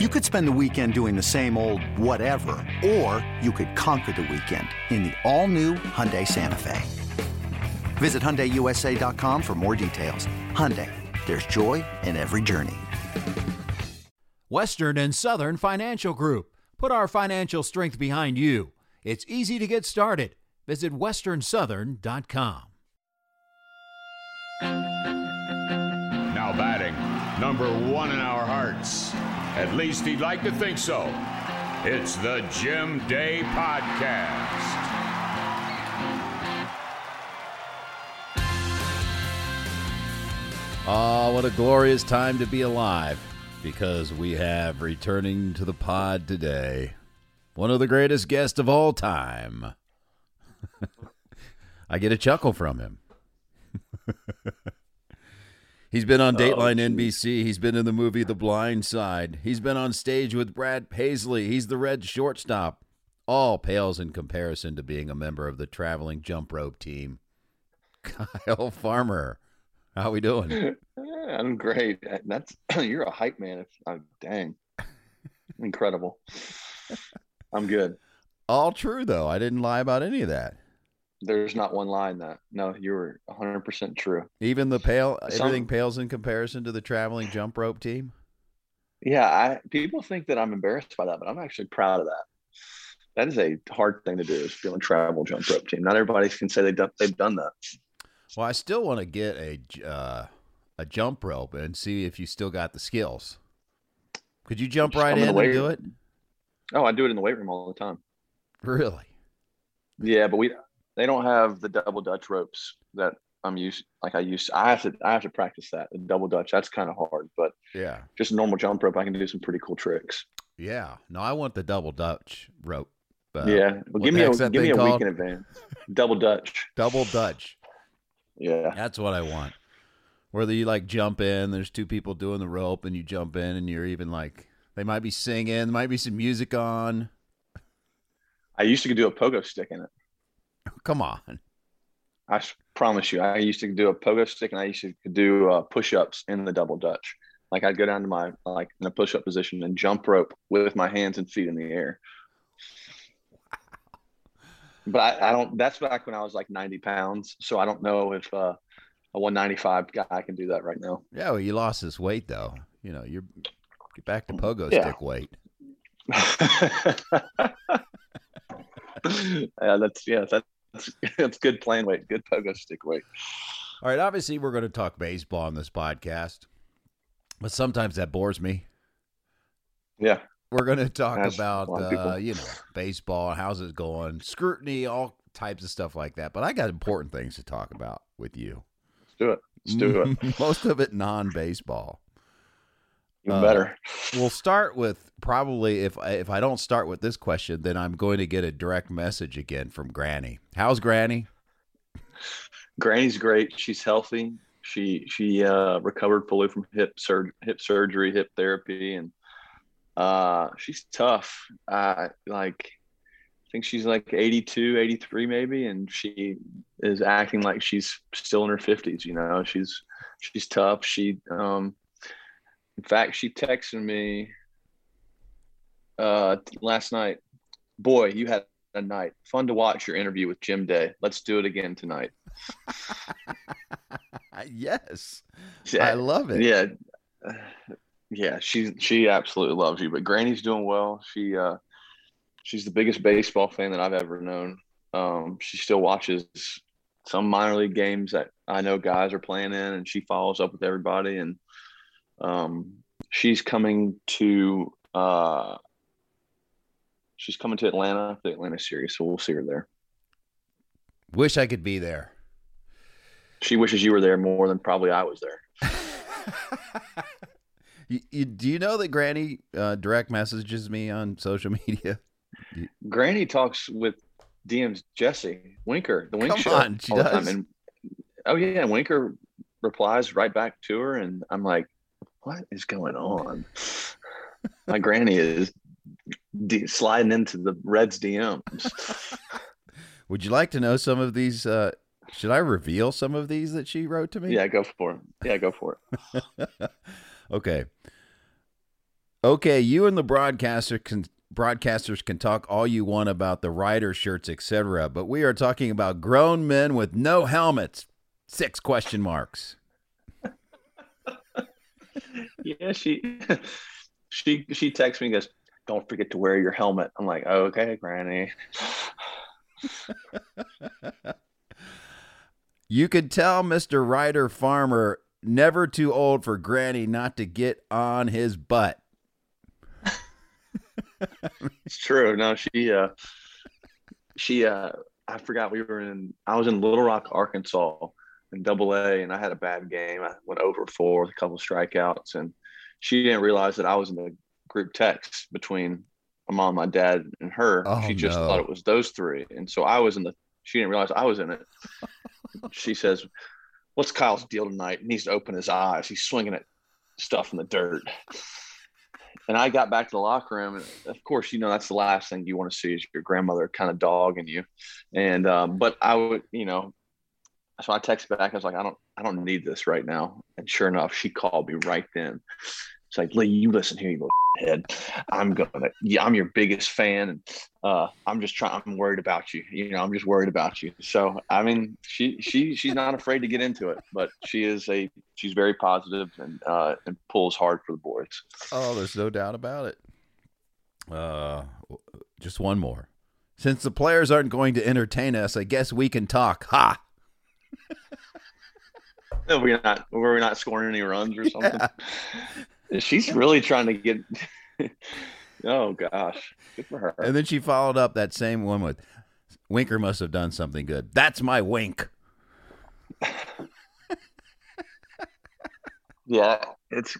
You could spend the weekend doing the same old whatever, or you could conquer the weekend in the all-new Hyundai Santa Fe. Visit HyundaiUSA.com for more details. Hyundai, there's joy in every journey. Western and Southern Financial Group. Put our financial strength behind you. It's easy to get started. Visit westernsouthern.com. Now batting, number one in our hearts. At least he'd like to think so. It's the Jim Day Podcast. Ah, what a glorious time to be alive because we have returning to the pod today one of the greatest guests of all time. I get a chuckle from him. He's been on oh, Dateline Oh, NBC. He's been in the movie The Blind Side. He's been on stage with Brad Paisley. He's the red shortstop. All pales in comparison to being a member of the traveling jump rope team. Kyle Farmer. How are we doing? Yeah, I'm great. That's you're a hype man. If oh, uh, dang, incredible. I'm good. All true though. I didn't lie about any of that. There's not one line that. No, you were 100 percent true. Even the pale Some- everything pales in comparison to the traveling jump rope team. Yeah, I people think that I'm embarrassed by that, but I'm actually proud of that. That is a hard thing to do. Is on travel jump rope team. Not everybody can say they've done, they've done that. Well, I still want to get a uh, a jump rope and see if you still got the skills. Could you jump right in in and do it? Oh, I do it in the weight room all the time. Really? Yeah, but we they don't have the double dutch ropes that I'm used. Like I used, I have to I have to practice that the double dutch. That's kind of hard, but Yeah. just a normal jump rope, I can do some pretty cool tricks. Yeah. No, I want the double Dutch rope. Uh, yeah, well, give me a give me a week in advance. Double dutch. Double Dutch. Yeah, That's what I want. Whether you like jump in, there's two people doing the rope, and you jump in, and you're even like they might be singing, there might be some music on. I used to do a pogo stick in it. Come on. I promise you, I used to do a pogo stick, and I used to do uh, push-ups in the double dutch. Like I'd go down to my like in a push-up position and jump rope with my hands and feet in the air. But I, I don't. That's back when I was like 90 pounds, so I don't know if uh, a 195 guy can do that right now. Yeah, well, you lost this weight though. You know, you're get back to pogo Yeah. stick weight. yeah, that's yeah, that's that's good playing weight, good pogo stick weight. All right, obviously we're going to talk baseball on this podcast, but sometimes that bores me. Yeah, We're going to talk That's about a lot of uh, you know baseball, how's it going, scrutiny, all types of stuff like that. But I got important things to talk about with you. let's do it. Let's do it. Most of it non-baseball. Even Uh, better. We'll start with probably if I, if I don't start with this question, then I'm going to get a direct message again from Granny. How's Granny? Granny's great. She's healthy. She she uh, recovered fully from hip sur- hip surgery, hip therapy, and uh, she's tough. Uh, like I think she's like 82, 83 maybe, and she is acting like she's still in her 50s. You know, she's she's tough. She um, in fact, she texted me uh, last night. Boy, you had a night. Fun to watch your interview with Jim Day. Let's do it again tonight. yes, Yeah. I love it. Yeah. Yeah, she she absolutely loves you. But Granny's doing well. She uh she's the biggest baseball fan that I've ever known. Um she still watches some minor league games that I know guys are playing in and she follows up with everybody and um she's coming to uh she's coming to Atlanta, the Atlanta series, so we'll see her there. Wish I could be there. She wishes you were there more than probably I was there. You, you, do you know that Granny uh, direct messages me on social media? Granny talks with DM's Jesse Winker, the Wink Come show. on, she does? And, oh yeah, Winker replies right back to her, and I'm like, what is going on? My granny is d- sliding into the Reds DMs. Would you like to know some of these? Uh, should I reveal some of these that she wrote to me? Yeah, go for it. Yeah, go for it. okay. Okay, you and the broadcaster can broadcasters can talk all you want about the rider shirts, etc., but we are talking about grown men with no helmets. Six question marks. Yeah, she she she texts me and goes, Don't forget to wear your helmet. I'm like, Okay, Granny. you could tell Mr. Ryder Farmer never too old for Granny not to get on his butt. it's true. No, she uh she uh I forgot we were in I was in Little Rock, Arkansas in double A and I had a bad game. I went over four with a couple of strikeouts and she didn't realize that I was in the group text between my mom, my dad, and her. Oh, she just no. thought it was those three. And so I was in the she didn't realize I was in it. she says, What's Kyle's deal tonight? He needs to open his eyes. He's swinging at stuff in the dirt. And I got back to the locker room, and of course, you know that's the last thing you want to see is your grandmother kind of dogging you. And um, but I would, you know, so I texted back. I was like, I don't, I don't need this right now. And sure enough, she called me right then. It's like, Lee, you listen here, you little head. I'm gonna, yeah, I'm your biggest fan, and uh, I'm just trying. I'm worried about you. You know, I'm just worried about you. So I mean, she, she, she's not afraid to get into it, but she is a, she's very positive and uh, and pulls hard for the boys. Oh, there's no doubt about it. Uh, just one more. Since the players aren't going to entertain us, I guess we can talk. Ha! No, we're not, we're not scoring any runs or something. She's really trying to get. oh gosh, good for her. And then she followed up that same one with, "Winker must have done something good. That's my wink." Yeah, it's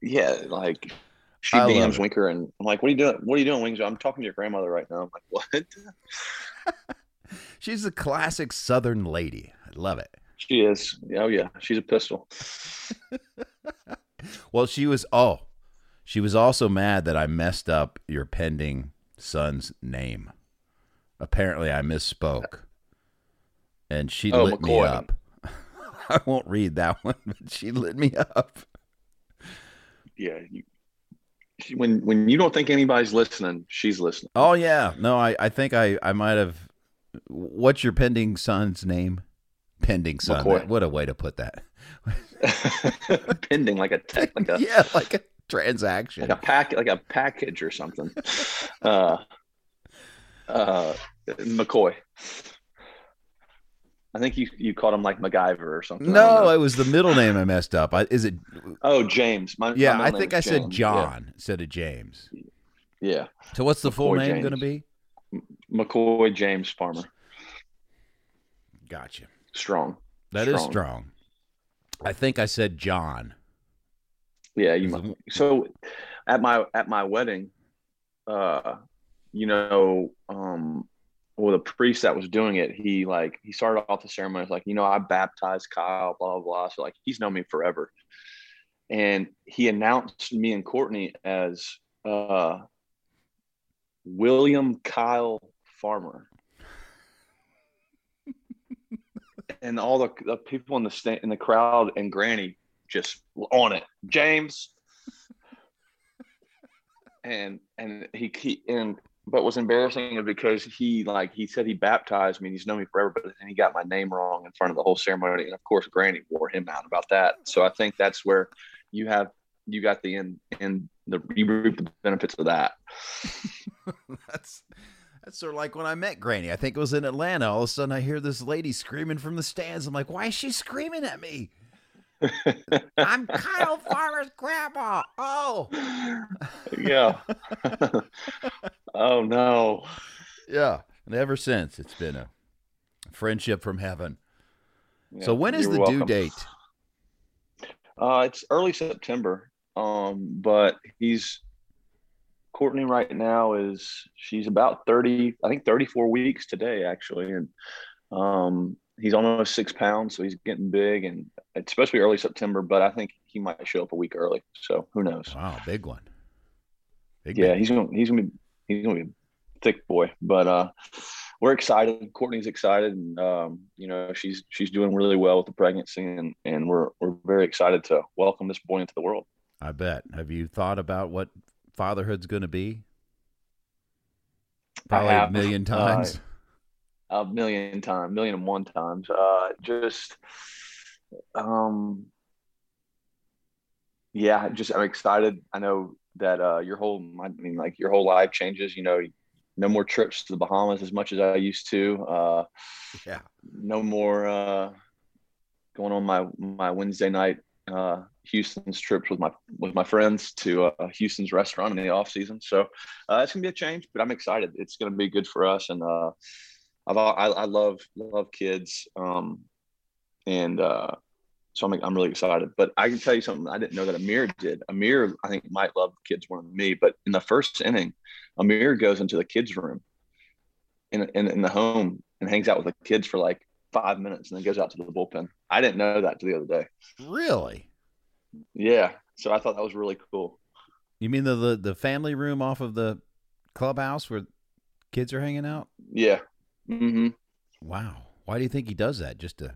yeah, like she I DMs. Winker, and I'm like, "What are you doing? What are you doing, Winker?" I'm talking to your grandmother right now. I'm like, "What?" She's a classic Southern lady. Love it. She is. Oh yeah, she's a pistol. Well, she was. Oh, she was also mad that I messed up your pending son's name. Apparently, I misspoke, and she Oh, lit me up. I won't read that one, but she lit me up. Yeah, you, when when you don't think anybody's listening, she's listening. Oh yeah, no, I, I think I, I might have. What's your pending son's name? Pending son. McCoy. What a way to put that. Pending like a tech, like a yeah, like a transaction. like a pack, like a package or something. Uh, uh, McCoy. I think you you called him like MacGyver or something. No, it was the middle name I messed up. I, is it? oh James. My, my Yeah, middle I think I said James. John instead of James. Yeah. yeah, So what's the full name going to be? McCoy James Farmer. Gotcha. Strong. That is Strong. strong. I think I said John. Yeah, you might. So at my at my wedding, uh, you know, um, well, the priest that was doing it, he like he started off the ceremony like, you know, I baptized Kyle, blah blah blah. So like he's known me forever, and he announced me and Courtney as uh, William Kyle Farmer. And all the, the people in the sta- in the crowd and Granny just on it. James. and and he, he and but was embarrassing because he like he said he baptized me and he's known me forever, but then he got my name wrong in front of the whole ceremony. And of course Granny wore him out about that. So I think that's where you have you got the end and the you reap the benefits of that. That's that's sort of like when I met Granny. I think it was in Atlanta. All of a sudden, I hear this lady screaming from the stands. I'm like, why is she screaming at me? I'm Kyle Farmer's grandma. Oh, yeah. oh no. yeah. And ever since, it's been a friendship from heaven. Yeah, so when is the due date? Uh, it's early September. Um, but he's Courtney right now is she's about 30, I think 34 weeks today actually. And um he's almost six pounds, so he's getting big and it's supposed to be early September, but I think he might show up a week early. So who knows? Wow, big one. Big Yeah, big he's gonna he's gonna be he's gonna be a thick boy. But uh we're excited. Courtney's excited and um, you know, she's she's doing really well with the pregnancy and, and we're we're very excited to welcome this boy into the world. I bet. Have you thought about what fatherhood's going to be? Probably a have, million uh, times. a million times, million and one times. Uh, just, um, yeah, just I'm excited. I know that uh, your whole, I mean, like your whole life changes. You know, no more trips to the Bahamas as much as I used to. Uh, yeah. no more uh, going on my my Wednesday night uh, Houston's trips with my with my friends to uh, Houston's restaurant in the off season. So uh, it's gonna be a change, but I'm excited. It's gonna be good for us, and uh, I've I, I love love kids, um, and uh, so I'm I'm really excited. But I can tell you something I didn't know that Amir did. Amir I think might love kids more than me, but in the first inning, Amir goes into the kids room in in, in the home and hangs out with the kids for like five minutes, and then goes out to the bullpen. I didn't know that till the other day. Really? Yeah, so I thought that was really cool. You mean the, the the family room off of the clubhouse where kids are hanging out? Yeah. hmm Wow. Why do you think he does that? Just to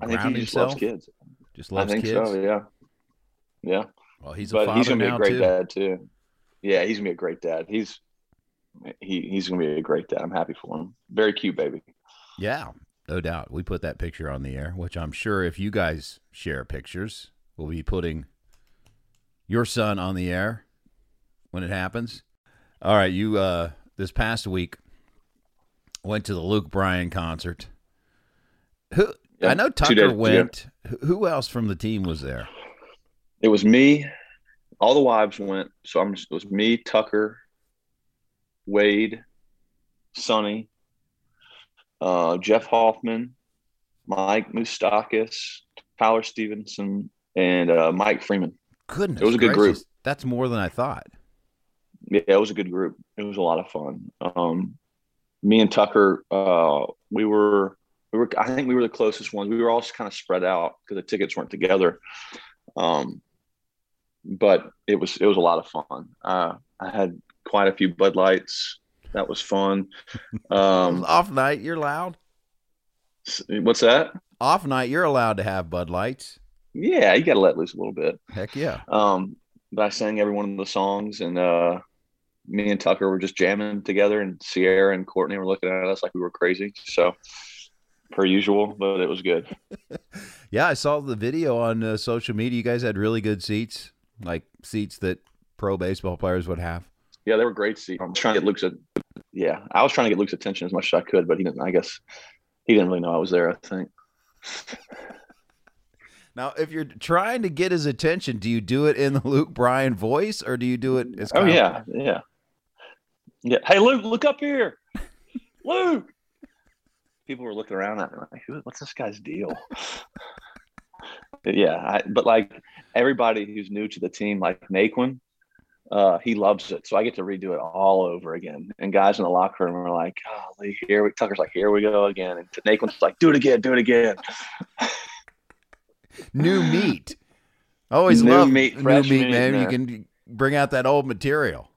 I think he just himself? loves kids. Just loves I think kids. so. Yeah. Yeah. Well, he's a but father he's gonna be a great too. dad too. Yeah, he's gonna be a great dad. He's he he's gonna be a great dad. I'm happy for him. Very cute baby. Yeah, no doubt. We put that picture on the air, which I'm sure if you guys share pictures, we'll be putting your son on the air when it happens. All right, you uh this past week went to the Luke Bryan concert. Who I know Tucker days went. Who- Who else from the team was there? It was me. All the wives went. So I'm just, it was me, Tucker, Wade, Sonny, uh, Jeff Hoffman, Mike Moustakas, Tyler Stephenson, and uh, Mike Freeman. Goodness, It was a good group. That's more than I thought. Yeah, it was a good group. It was a lot of fun. Um, me and Tucker, uh, we were, we were, I think we were the closest ones. We were all kind of spread out because the tickets weren't together. Um, but it was, it was a lot of fun. Uh, I had quite a few Bud Lights. That was fun. Um, Off night, you're allowed. what's that? Off night, you're allowed to have Bud Lights. Yeah, you got to let loose a little bit. Heck yeah. Um, but I sang every one of the songs, and uh, me and Tucker were just jamming together, and Sierra and Courtney were looking at us like we were crazy. So, per usual, but it was good. Yeah, I saw the video on uh, social media. You guys had really good seats, like seats that pro baseball players would have. Yeah, they were great seats. I'm trying to get Luke's. Yeah, I was trying to get Luke's attention as much as I could, but he didn't. I guess he didn't really know I was there. I think. Now, if you're trying to get his attention, do you do it in the Luke Bryan voice or do you do it as Oh yeah, yeah, yeah. Hey, Luke, look up here, Luke. People were looking around at me like, "Who- "What's this guy's deal?" Yeah, I, but like everybody who's new to the team, like Naquin, uh, he loves it. So I get to redo it all over again. And guys in the locker room are like, "Golly, here we." Tucker's like, "Here we go again," and Naquin's like, "Do it again, do it again." New meat. Always New love meat, new meat, meat, man. You can bring out that old material.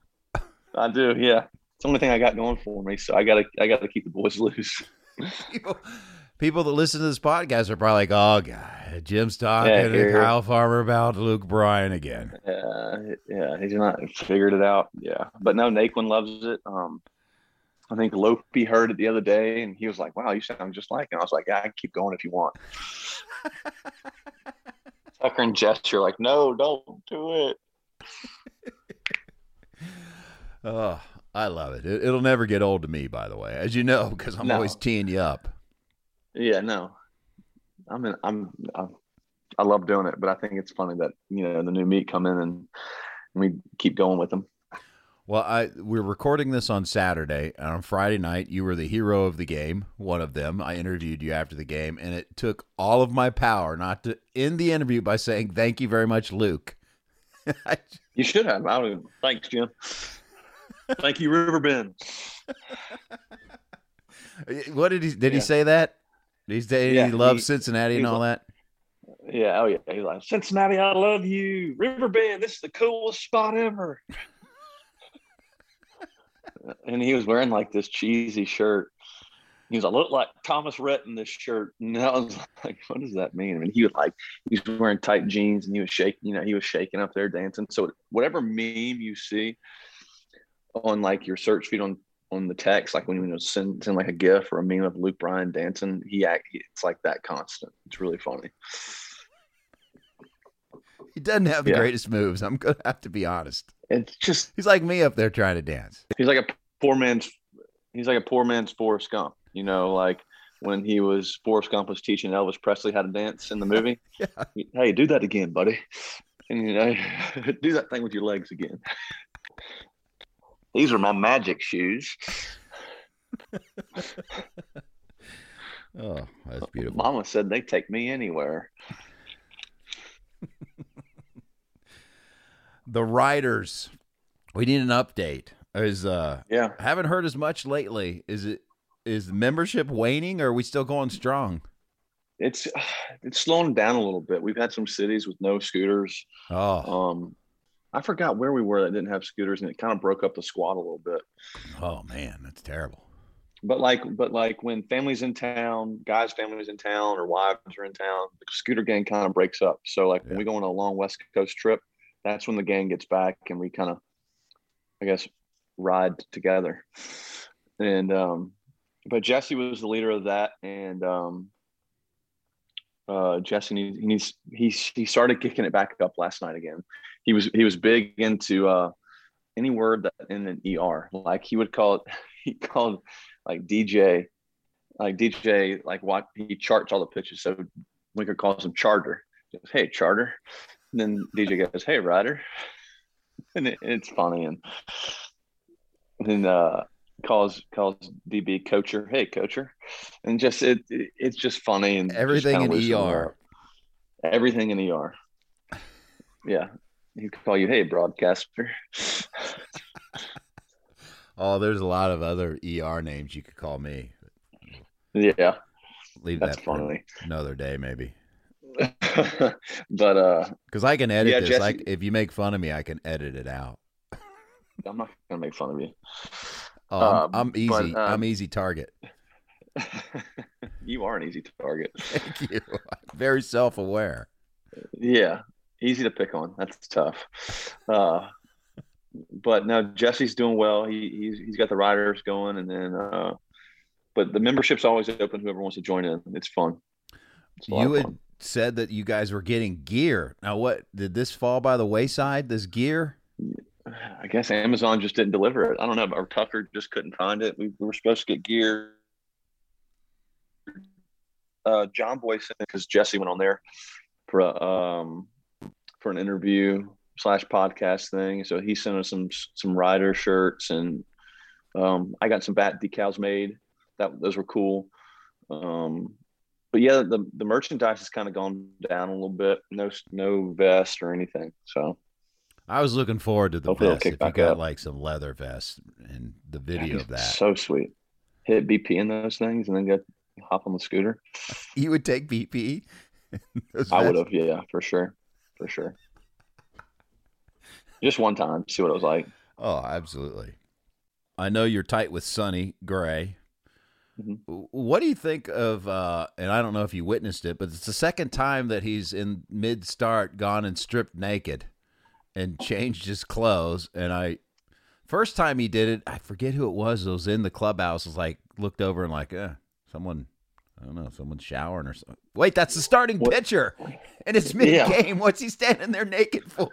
I do, yeah. It's the only thing I got going for me. So I gotta, I gotta keep the boys loose. People, that listen to this podcast are probably like, "Oh God, Jim's talking Yeah, to. Kyle Farmer about Luke Bryan again." Yeah, yeah, he's not figured it out. Yeah, but no, Naquin loves it. Um, I think Lopi heard it the other day, and he was like, "Wow, you sound just like him." I was like, "Yeah, I can keep going if you want." Tucker and Jess are like, "No, don't do it." Oh, I love it. it. It'll never get old to me, by the way, as you know, because I'm No. always teeing you up. Yeah, no, I'm, in, I'm, I'm, I love doing it, but I think it's funny that you know the new meat come in and we keep going with them. Well, I we're recording this on Saturday, and on Friday night, you were the hero of the game, one of them. I interviewed you after the game, and it took all of my power not to end the interview by saying thank you very much, Luke. I- You should have. I don't even. Thanks, Jim. Thank you, Riverbend. what did he did he say that? Did he Yeah, he loves he- Cincinnati and all like- that? Yeah, oh yeah. He's like, Cincinnati, I love you. Riverbend, this is the coolest spot ever. and he was wearing like this cheesy shirt. He was, I look like Thomas Rhett in this shirt. And I was like, what does that mean? I mean, he was like, he was wearing tight jeans and he was shaking, you know, he was shaking up there dancing. So whatever meme you see on like your search feed on on the text, like when you know send send like a GIF or a meme of Luke Bryan dancing, he act it's like that constant. It's really funny. He doesn't have the Yeah. greatest moves. I'm gonna have to be honest. It's just He's like me up there trying to dance. he's like a poor man's he's like a poor man's Forrest Gump. You know, like when he was Forrest Gump was teaching Elvis Presley how to dance in the movie. Yeah. Hey, do that again, buddy. And you know, do that thing with your legs again. These are my magic shoes. Oh, that's beautiful. Mama said they take me anywhere. The riders. We need an update. Is uh Yeah. haven't heard as much lately. Is it is membership waning or are we still going strong? It's it's slowing down a little bit. We've had some cities with no scooters. Oh, Um I forgot where we were that didn't have scooters and it kind of broke up the squad a little bit. oh man, that's terrible. But like, but like when families in town, guys' families in town, or wives are in town, the scooter gang kind of breaks up. So like Yeah. when we go on a long West Coast trip, that's when the gang gets back and we kind of, I guess, ride together. And um, but Jesse was the leader of that, and um, uh, Jesse needs, he needs he he started kicking it back up last night again. He was he was big into uh, any word that in an er, like he would call it. He called like DJ, like DJ, like what he charts all the pitches. So Winker calls him Charter. He goes, hey, Charter. And then DJ goes, hey, Rider, And it, it's funny. And then uh, calls calls DB Coacher, hey, Coacher. And just it, it it's just funny and Everything in ER. Everything in ER. Yeah. He'd call you, hey, broadcaster. Oh, there's a lot of other ER names you could call me. Yeah, Leave that's that for funny. another day, maybe. but uh Because I can edit Yeah, this. Jesse- Like if you make fun of me, I can edit it out. I'm not gonna make fun of you. Oh, Uh, I'm, I'm easy. but, um, I'm easy target. you are an easy target. Thank you. Very self aware. Yeah, easy to pick on. That's tough. Uh, but now Jesse's doing well. He he's, he's got the riders going, and then uh, but the membership's always open. Whoever wants to join in, it's fun. It's You had fun. said that you guys were getting gear. Now, what did this fall by the wayside? This gear? I guess Amazon just didn't deliver it. I don't know. Our Tucker just couldn't find it. We, we were supposed to get gear. Uh, John Boyson, because Jesse went on there for um for an interview slash podcast thing. So he sent us some some rider shirts and um, I got some bat decals made. That those were cool. Um, but yeah, the the merchandise has kind of gone down a little bit. No no vest or anything. So I was looking forward to the Hopefully vest. kick If you got up. like some leather vests and the video of that, So sweet. Hit BP in those things and then get hop on the scooter. you would take BP. I would have, yeah, for sure. For sure. Just one time, see what it was like. Oh, absolutely. I know you're tight with Sonny Gray. Mhm. What do you think of? Uh, and I don't know if you witnessed it, but it's the second time that he's in mid start gone and stripped naked and changed his clothes. And I, first time he did it, I forget who it was. It was in the clubhouse. It was like looked over and like, eh, someone, I don't know, someone's showering or something. Wait, that's the starting What- pitcher, and it's mid Yeah. game. What's he standing there naked for?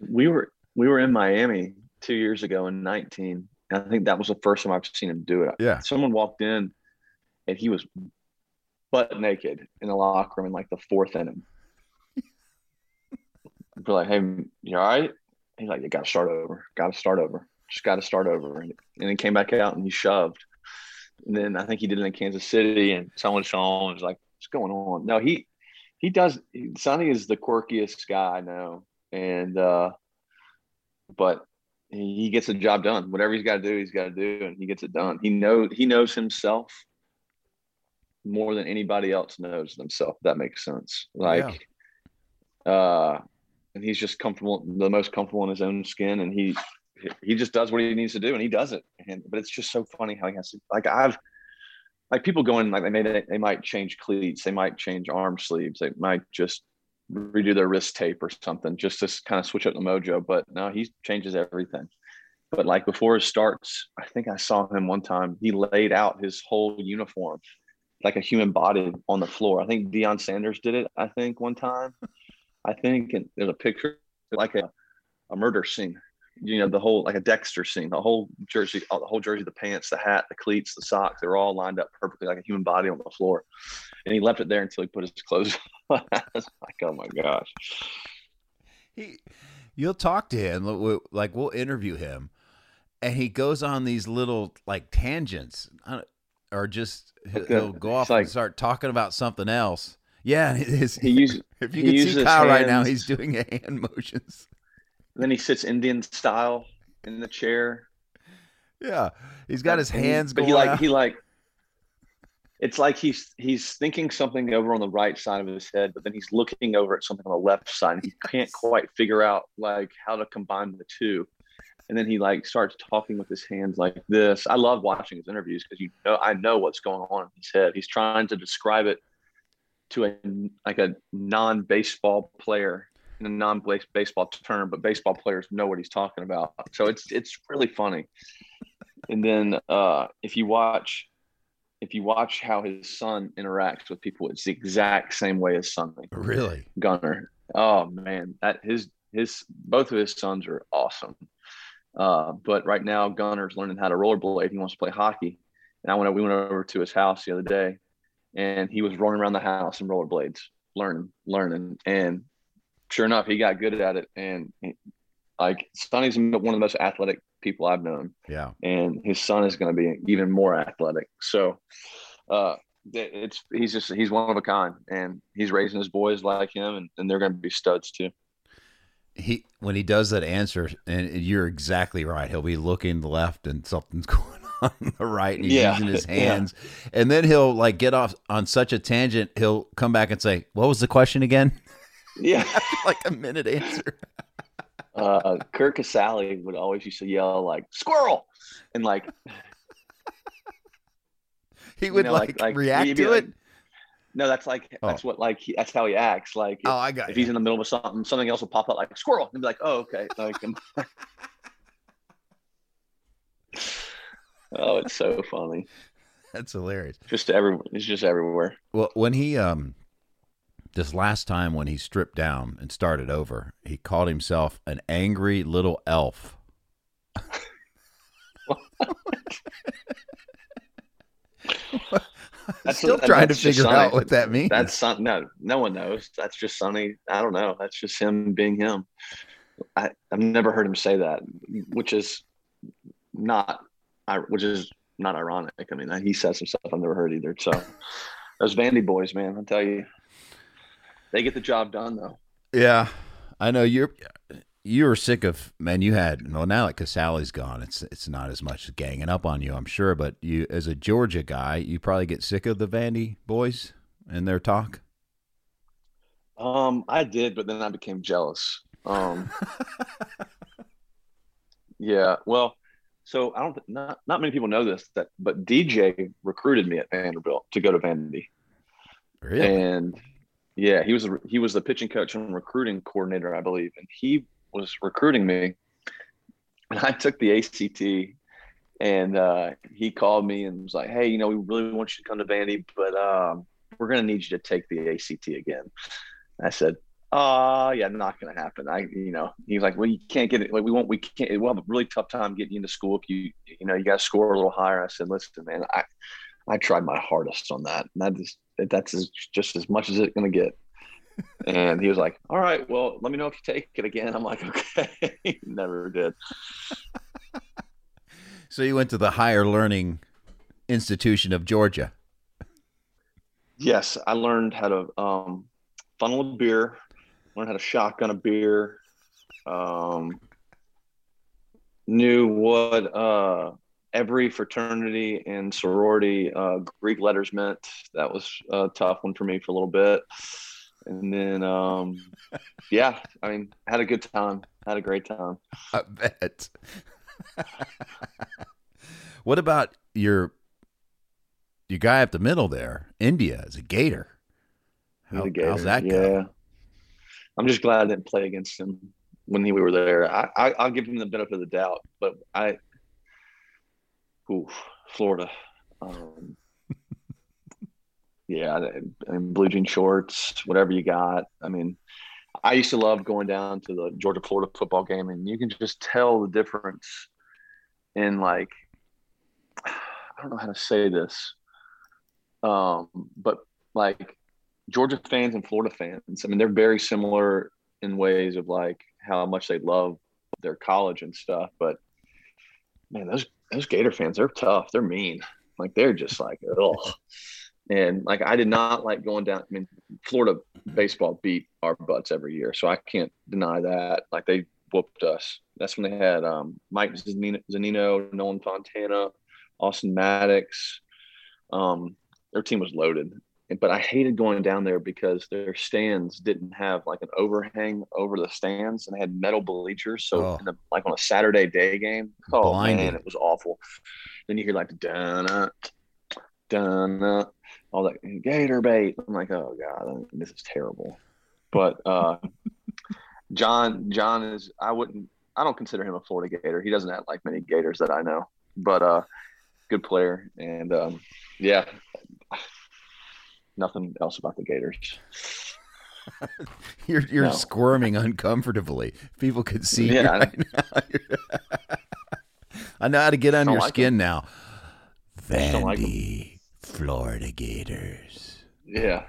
We were we were in Miami two years ago in 19. And I think that was the first time I've seen him do it. Yeah. Someone walked in and he was butt naked in the locker room in like the fourth inning. We're like, hey, you all right? He's like, you got to start over. Got to start over. Just got to start over. And, and then came back out and he shoved. And then I think he did it in Kansas City and someone saw him was like, what's going on? No, he, he does. Sonny is the quirkiest guy I know. And, uh, but he gets the job done. Whatever he's got to do, he's got to do, and he gets it done. He knows he knows himself more than anybody else knows themselves. That makes sense. Like, uh, and he's just comfortable, the most comfortable in his own skin, and he he just does what he needs to do, and he does it. And but it's just so funny how he has to. Like I've like people go in like they may they might change cleats, they might change arm sleeves, they might just redo their wrist tape or something just to kind of switch up the mojo. But no, he changes everything. But like before it starts, I think I saw him one time. He laid out his whole uniform like a human body on the floor. I think Deion Sanders did it. I think one time. I think and there's a picture like a, a murder scene. You know, the whole like a Dexter scene, the whole jersey, uh, the whole jersey, the pants, the hat, the cleats, the socks, they're all lined up perfectly like a human body on the floor. And he left it there until he put his clothes on. I was like, oh my gosh. He, you'll talk to him, like we'll interview him, and he goes on these little like tangents, uh, or just he'll, he'll go off like, and start talking about something else. Yeah, his, he uses. If you can see Kyle hands, right now, he's doing hand motions. Then he sits Indian style in the chair. Yeah, he's got his hands. But he like out. he like. It's like he's he's thinking something over on the right side of his head, but then he's looking over at something on the left side. And he can't quite figure out like how to combine the two. And then he like starts talking with his hands like this. I love watching his interviews because you know I know what's going on in his head. He's trying to describe it to a like a non-baseball player in a non-baseball term, but baseball players know what he's talking about. So it's it's really funny. And then uh, if you watch if you watch how his son interacts with people, it's the exact same way as Sonny. Really, Gunner. Oh man, that his his both of his sons are awesome. Uh, but right now, Gunner's learning how to rollerblade. He wants to play hockey, and I went. We went over to his house the other day, and he was rolling around the house in rollerblades, learning, learning, and sure enough, he got good at it. And he, like Sonny's one of the most athletic people I've known. Yeah, and his son is going to be even more athletic. So, uh, it's he's just he's one of a kind, and he's raising his boys like him, and, and they're going to be studs too. He when he does that answer, and you're exactly right. He'll be looking left, and something's going on the right and he's yeah. using his hands. Yeah. And then he'll like get off on such a tangent, he'll come back and say, What was the question again? Yeah. like a minute answer. uh Curt Casali would always used to yell like squirrel and like he would you know, like, like, like, react to it. No, that's like oh. that's what like he, that's how he acts. Like if, oh, I got if you. he's in the middle of something, something else will pop up like squirrel and be like, oh okay, like. Oh, it's so funny. That's hilarious. Just every it's just everywhere. Well, when he um this last time when he stripped down and started over, he called himself an angry little elf. I'm still trying to figure out what that means. That's something. No, no one knows. That's just Sonny. I don't know. That's just him being him. I, I've never heard him say that, which is not which is not ironic. I mean, he says some stuff I've never heard either. So those Vandy boys, man, I'll tell you, they get the job done though. Yeah, I know you're you were sick of man. You had well now that Casali's gone, it's it's not as much ganging up on you, I'm sure. But you, as a Georgia guy, you probably get sick of the Vandy boys and their talk. Um, I did, but then I became jealous. Um, yeah, well, so I don't not not many people know this that but DJ recruited me at Vanderbilt to go to Vandy. Really? And yeah, he was he was the pitching coach and recruiting coordinator, I believe, and he was recruiting me. And I took the ACT, and uh, he called me and was like, "Hey, you know, we really want you to come to Vandy, but um, we're going to need you to take the ACT again." I said, uh yeah not gonna happen i you know he's like well you can't get it like we won't we can't we'll have a really tough time getting you into school if you you know you got to score a little higher i said listen man i i tried my hardest on that and that just that's as, just as much as it's gonna get. And he was like all right well let me know if you take it again. I'm like okay. Never did. So you went to the higher learning institution of georgia. Yes i learned how to um funnel a beer learned how to shotgun a beer. Um, knew what uh, every fraternity and sorority uh, Greek letters meant. That was a tough one for me for a little bit. And then, um, yeah, I mean, had a good time. Had a great time. I bet. what about your your guy up the middle there, India, is a Gator. How, Gator. how's that yeah. go? I'm just glad I didn't play against him when he, we were there. I, I I'll give him the benefit of the doubt, but I, ooh, Florida. Um, yeah, I mean, blue jean shorts, whatever you got. I mean, I used to love going down to the Georgia Florida football game, and you can just tell the difference in like I don't know how to say this, um, but like Georgia fans and Florida fans. I mean, they're very similar in ways of like how much they love their college and stuff. But man, those those Gator fans, they're tough. They're mean. Like they're just like, oh. And like I did not like going down. I mean, Florida baseball beat our butts every year, so I can't deny that. Like they whooped us. That's when they had um, Mike Zunino, Nolan Fontana, Austin Maddox. Um, their team was loaded, but I hated going down there because their stands didn't have like an overhang over the stands, and they had metal bleachers. So, Oh. in the, like on a Saturday day game, oh Blinding. man, it was awful. Then you hear like dun dun all that gator bait. I'm like, oh god, this is terrible. But uh, John, John is. I wouldn't. I don't consider him a Florida Gator. He doesn't have like many Gators that I know, but uh, good player. And um, yeah, nothing else about the Gators. You're you're No. squirming uncomfortably. People could see Yeah, I- right now. I know how to get on your like skin now. just don't like. Vandy, Florida Gators. Yeah.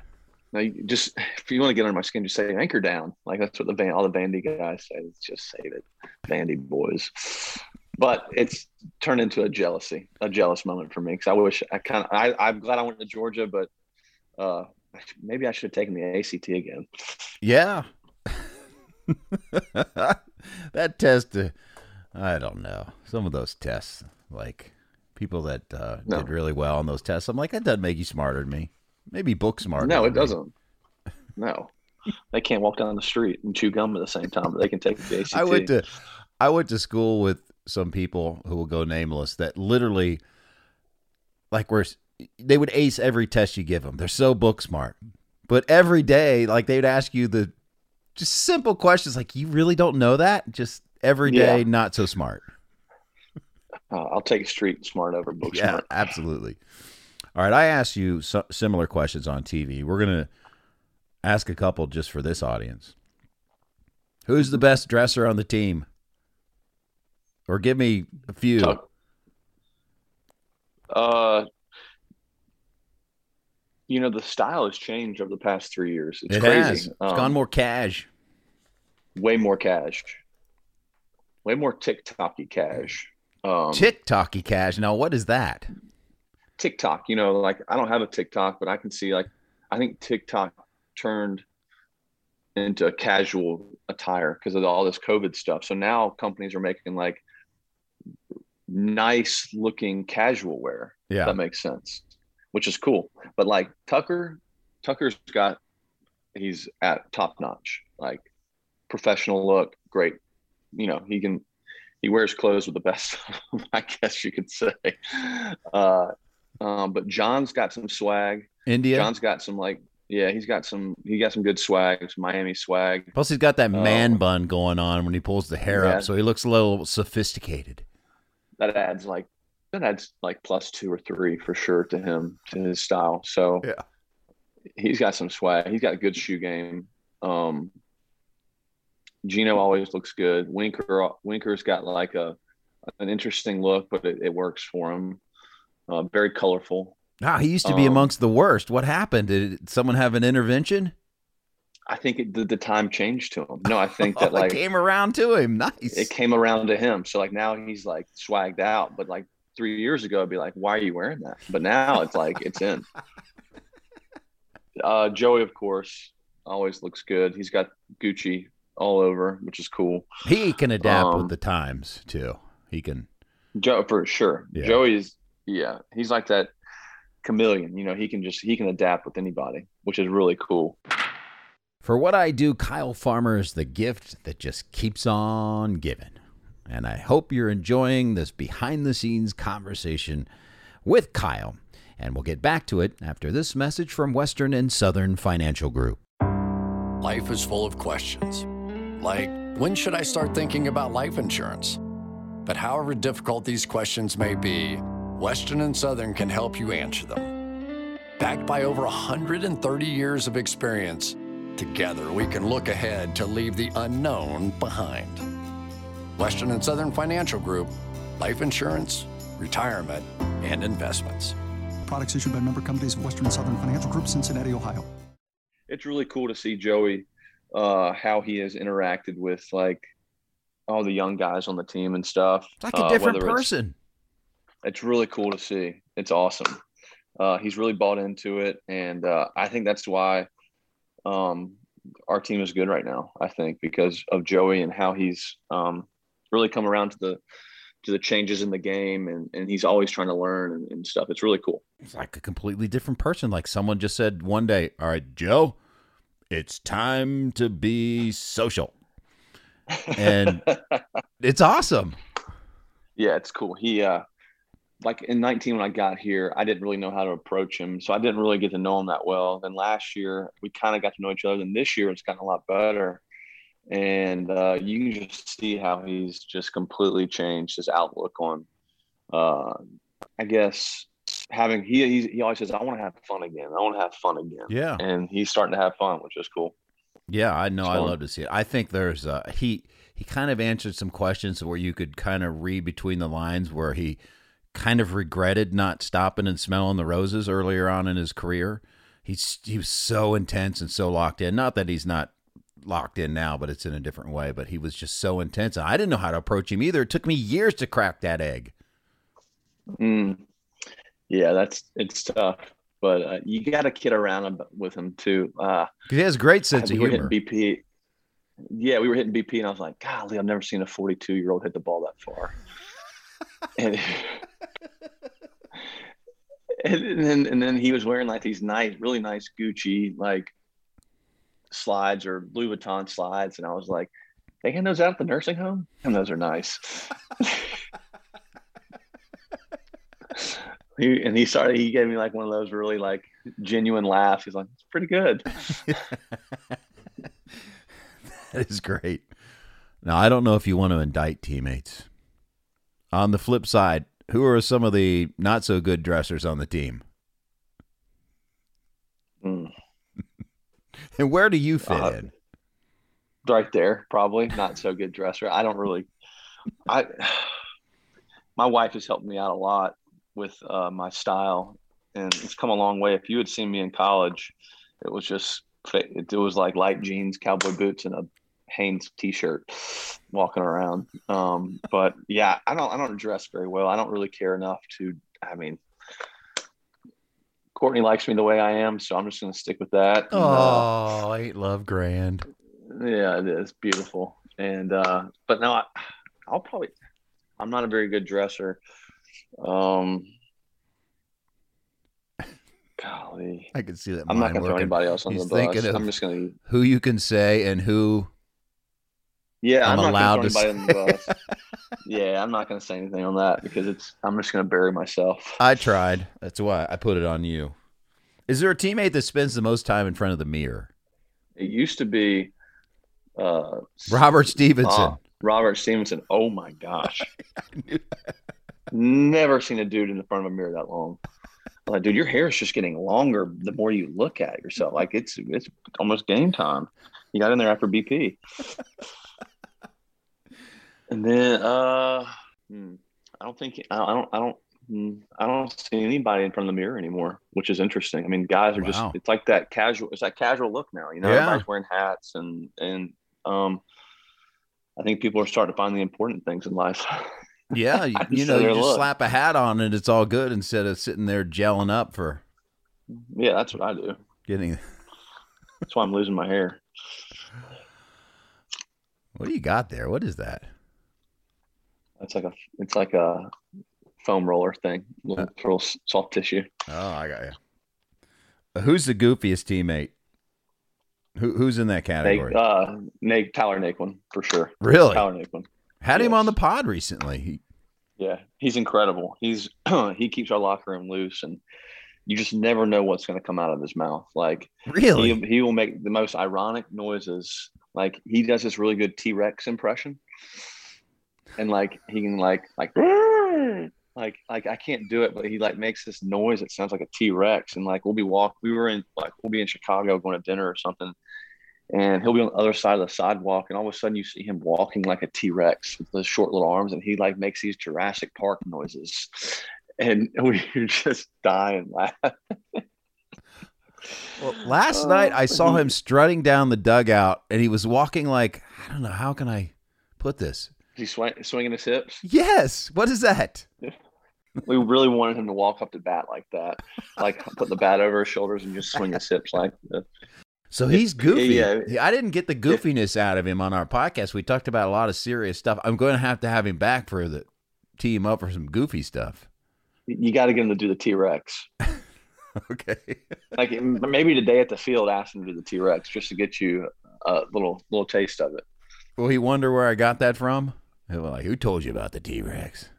Now, you just if you want to get under my skin, just say anchor down. Like that's what the van, all the Vandy guys say. Just save it, Vandy boys. But it's turned into a jealousy, a jealous moment for me because I wish I kind of. I, I'm glad I went to Georgia, but uh, maybe I should have taken the ACT again. Yeah. that test, uh, I don't know. Some of those tests, like people that uh, No. did really well on those tests, I'm like, that doesn't make you smarter than me. Maybe book smarter. no, it me. doesn't. No, they can't walk down the street and chew gum at the same time, but they can take the ACT. I went to I went to school with some people who will go nameless that literally like were they would ace every test you give them. They're so book smart. But every day like they'd ask you the just simple questions like you really don't know that? Just every day Yeah. not so smart. Uh, I'll take street smart over book Yeah, smart. absolutely. All right, I asked you so, similar questions on TV. We're going to ask a couple just for this audience. Who's the best dresser on the team? Or give me a few. Uh, you know the style has changed over the past three years. It's it crazy. has. It's Um, gone more cash. way more cash, way more TikToky cash. Um, TikToky cash. Now, what is that? TikTok, you know, like I don't have a TikTok, but I can see like I think TikTok turned into a casual attire because of all this COVID stuff. So now companies are making like nice looking casual wear. Yeah. That makes sense, which is cool. But like Tucker, Tucker's got he's at top notch, like professional look, great. You know, he can he wears clothes with the best, I guess you could say. Uh, um, but John's got some swag. India. John's got some like, yeah, he's got some. He got some good swag, some Miami swag. Plus, he's got that man Oh. bun going on when he pulls the hair Yeah. up, so he looks a little sophisticated. That adds like that adds like plus two or three for sure to him to his style. So Yeah. he's got some swag. He's got a good shoe game. Um, Gino always looks good. Winker Winker's got like a an interesting look, but it, it works for him. Uh, very colorful. Ah, he used to be Um, amongst the worst. What happened? Did someone have an intervention? I think it, the, the time changed to him. No, I think that like it came around to him. Nice. it came around to him. So like now he's like swagged out, but like three years ago, I'd be like, why are you wearing that? But now it's like it's in. Uh, Joey, of course, always looks good. He's got Gucci all over, which is cool. he can adapt Um, with the times too. He can. Joe for sure. Yeah. Joey's yeah, he's like that chameleon. You know, he can just he can adapt with anybody, which is really cool. For what I do, Kyle Farmer is the gift that just keeps on giving. And I hope you're enjoying this behind the scenes conversation with Kyle. And we'll get back to it after this message from Western and Southern Financial Group. Life is full of questions. Like, when should I start thinking about life insurance? But however difficult these questions may be, Western and Southern can help you answer them. Backed by over 130 years of experience, together we can look ahead to leave the unknown behind. Western and Southern Financial Group, life insurance, retirement, and investments. Products issued by member companies of Western and Southern Financial Group, Cincinnati, Ohio. It's really cool to see Joey, uh, how he has interacted with like all the young guys on the team and stuff. It's like a Uh, different whether it's- person. it's really cool to see. It's awesome. Uh, he's really bought into it, and uh, I think that's why um, our team is good right now. I think because of Joey and how he's um, really come around to the to the changes in the game, and, and he's always trying to learn and, and stuff. It's really cool. It's like a completely different person. Like someone just said one day, "All right, Joe, it's time to be social," and it's awesome. yeah, it's cool. He uh like in 19 when I got here, I didn't really know how to approach him. So I didn't really get to know him that well. Then last year we kind of got to know each other. Then this year it's gotten a lot better. And uh, you can just see how he's just completely changed his outlook on uh I guess having he he, he always says, I want to have fun again. I want to have fun again. Yeah, And he's starting to have fun, which is cool. yeah, I know. I love to see it. I think there's uh, he he kind of answered some questions where you could kind of read between the lines where he kind of regretted not stopping and smelling the roses earlier on in his career. He's he was so intense and so locked in. Not that he's not locked in now, but it's in a different way. But he was just so intense. I didn't know how to approach him either. It took me years to crack that egg. Mm. Yeah, that's it's tough. But uh, you got to kid around with him too. Uh, He has great sense we of were humor. hitting BP. Yeah, we were hitting BP, and I was like, "Golly, I've never seen a 42 year old hit the ball that far." and, and then and then he was wearing like these nice, really nice Gucci like slides or Louis Vuitton slides, and I was like, "They hand those out at the nursing home, and those are nice." he, and he started. He gave me like one of those really like genuine laughs. He's like, "It's pretty good." That is great. Now, I don't know if you want to indict teammates. On the flip side, who are some of the not so good dressers on the team? Mm. And where do you fit Uh, in? right there probably. Not so good dresser. I don't really i my wife has helped me out a lot with uh, my style and it's come a long way. If you had seen me in college it was just it, was like light jeans cowboy boots and a hanes t-shirt walking around. Um, but yeah i don't i don't dress very well. I don't really care enough to i mean courtney likes me the way i am so i'm just going to stick with that And, uh, Oh, ain't love grand. yeah, it is beautiful. And uh but no, I, I'll probably I'm not a very good dresser. Um golly. I can see that. I'm not gonna throw anybody else on He's the bus. I'm just gonna who you can say and who Yeah, I'm I'm, allowed not to gonna throw anybody the bus. yeah, I'm not gonna say anything on that because it's I'm just gonna bury myself. I tried. That's why I put it on you. Is there a teammate that spends the most time in front of the mirror? It used to be uh Robert Stephenson. uh, Robert Stephenson. Oh my gosh. Never seen a dude in the front of a mirror that long. I'm like, dude, your hair is just getting longer the more you look at yourself. Like it's it's almost game time. You got in there after BP. And then uh hmm, I don't think I don't I don't hmm, I don't see anybody in front of the mirror anymore, which is interesting. I mean, guys are just it's like that casual it's that casual look now, you know, Yeah. everybody's wearing hats and and um I think people are starting to find the important things in life. Yeah, you, you know, you just look. slap a hat on and it's all good instead of sitting there gelling up for yeah, that's what I do. getting. That's why I'm losing my hair. What do you got there? What is that? It's like a it's like a foam roller thing, little, little soft tissue. Oh, I got you. Who's the goofiest teammate? Who, who's in that Nate, category? uh, Nate Tyler Naquin for sure. really? Tyler Naquin. Had him on the pod recently. He, Yeah, he's incredible. He's he keeps our locker room loose, and you just never know what's going to come out of his mouth. Like Really? he, he will make the most ironic noises. Like he does this really good T Rex impression, and like he can like like like like I can't do it, but he like makes this noise that sounds like a T Rex. And like we'll be walk, we were in like we'll be in Chicago going to dinner or something, and he'll be on the other side of the sidewalk, and all of a sudden you see him walking like a T Rex with those short little arms, and he like makes these Jurassic Park noises, and we just die and laugh. Well, last oh. night I saw him strutting down the dugout, and he was walking like I don't know how can I put this. He's swing, swinging his hips. Yes. What is that? We really wanted him to walk up to bat like that, like put the bat over his shoulders and just swing his hips like that. So he's goofy. yeah. I didn't get the goofiness out of him on our podcast. We talked about a lot of serious stuff. I'm going to have to have him back for the tee him up for some goofy stuff. You got to get him to do the T Rex. Okay. Like maybe today at the field, ask him to do the T Rex just to get you a little little taste of it. Will he wonder where I got that from? Like, who told you about the T Rex?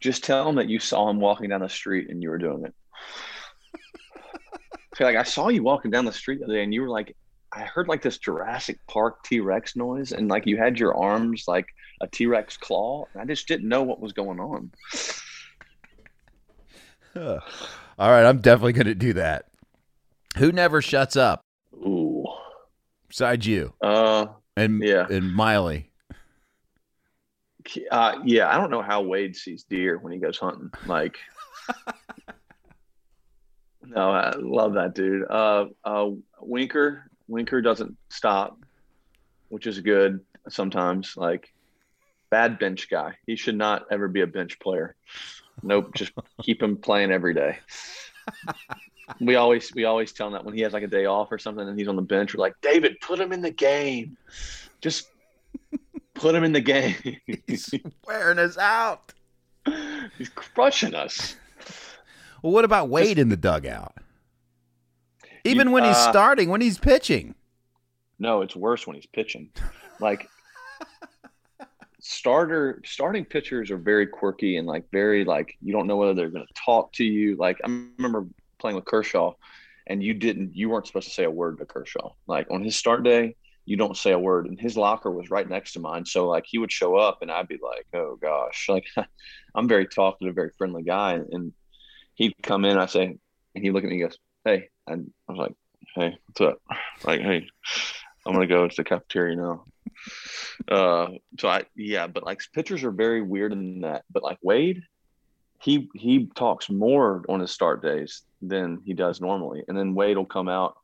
Just tell him that you saw him walking down the street and you were doing it. Say, like I saw you walking down the street the other day and you were like, I heard like this Jurassic Park T Rex noise and like you had your arms like a T Rex claw. And I just didn't know what was going on. All right, I'm definitely going to do that. Who never shuts up Ooh. besides you Uh, and Yeah. and Miley? Uh, yeah, I don't know how Wade sees deer when he goes hunting. Like, no, I love that dude. Uh, uh, Winker, Winker doesn't stop, which is good sometimes. Like, bad bench guy. He should not ever be a bench player. Nope, just keep him playing every day. We always we always tell him that when he has like a day off or something and he's on the bench, we're like, David, put him in the game. Just put him in the game. He's wearing us out. He's crushing us. Well, what about Wade in the dugout? Even You- when he's uh, starting, when he's pitching. No, it's worse when he's pitching. Like starter starting pitchers are very quirky and like very like you don't know whether they're going to talk to you. Like I remember playing with Kershaw and you didn't you weren't supposed to say a word to Kershaw. Like on his start day, you don't say a word and his locker was right next to mine. So like he would show up and I'd be like, "Oh gosh." Like I'm very talkative, very friendly guy and he'd come in, I say and he'd look at me and goes, "Hey." And I was like, "Hey, what's up?" Like, "Hey, I'm gonna go to the cafeteria now. Uh, so I yeah, but like pitchers are very weird in that. But like Wade, he he talks more on his start days than he does normally, and then Wade will come out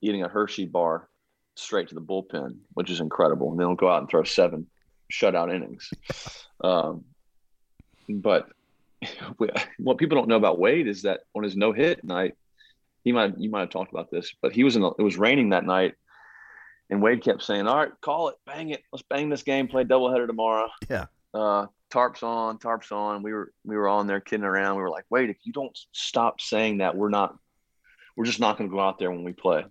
eating a Hershey bar straight to the bullpen, which is incredible. And then he'll go out and throw seven shutout innings. Um, but what people don't know about Wade is that on his no hit night, he might you might have talked about this, but he was in. It was raining that night, and Wade kept saying, "All right, call it, bang it, let's bang this game, play doubleheader tomorrow." Yeah. Uh, tarps on, tarps on. We were we were on there kidding around. We were like, "Wait, if you don't stop saying that, we're not, we're just not going to go out there when we play."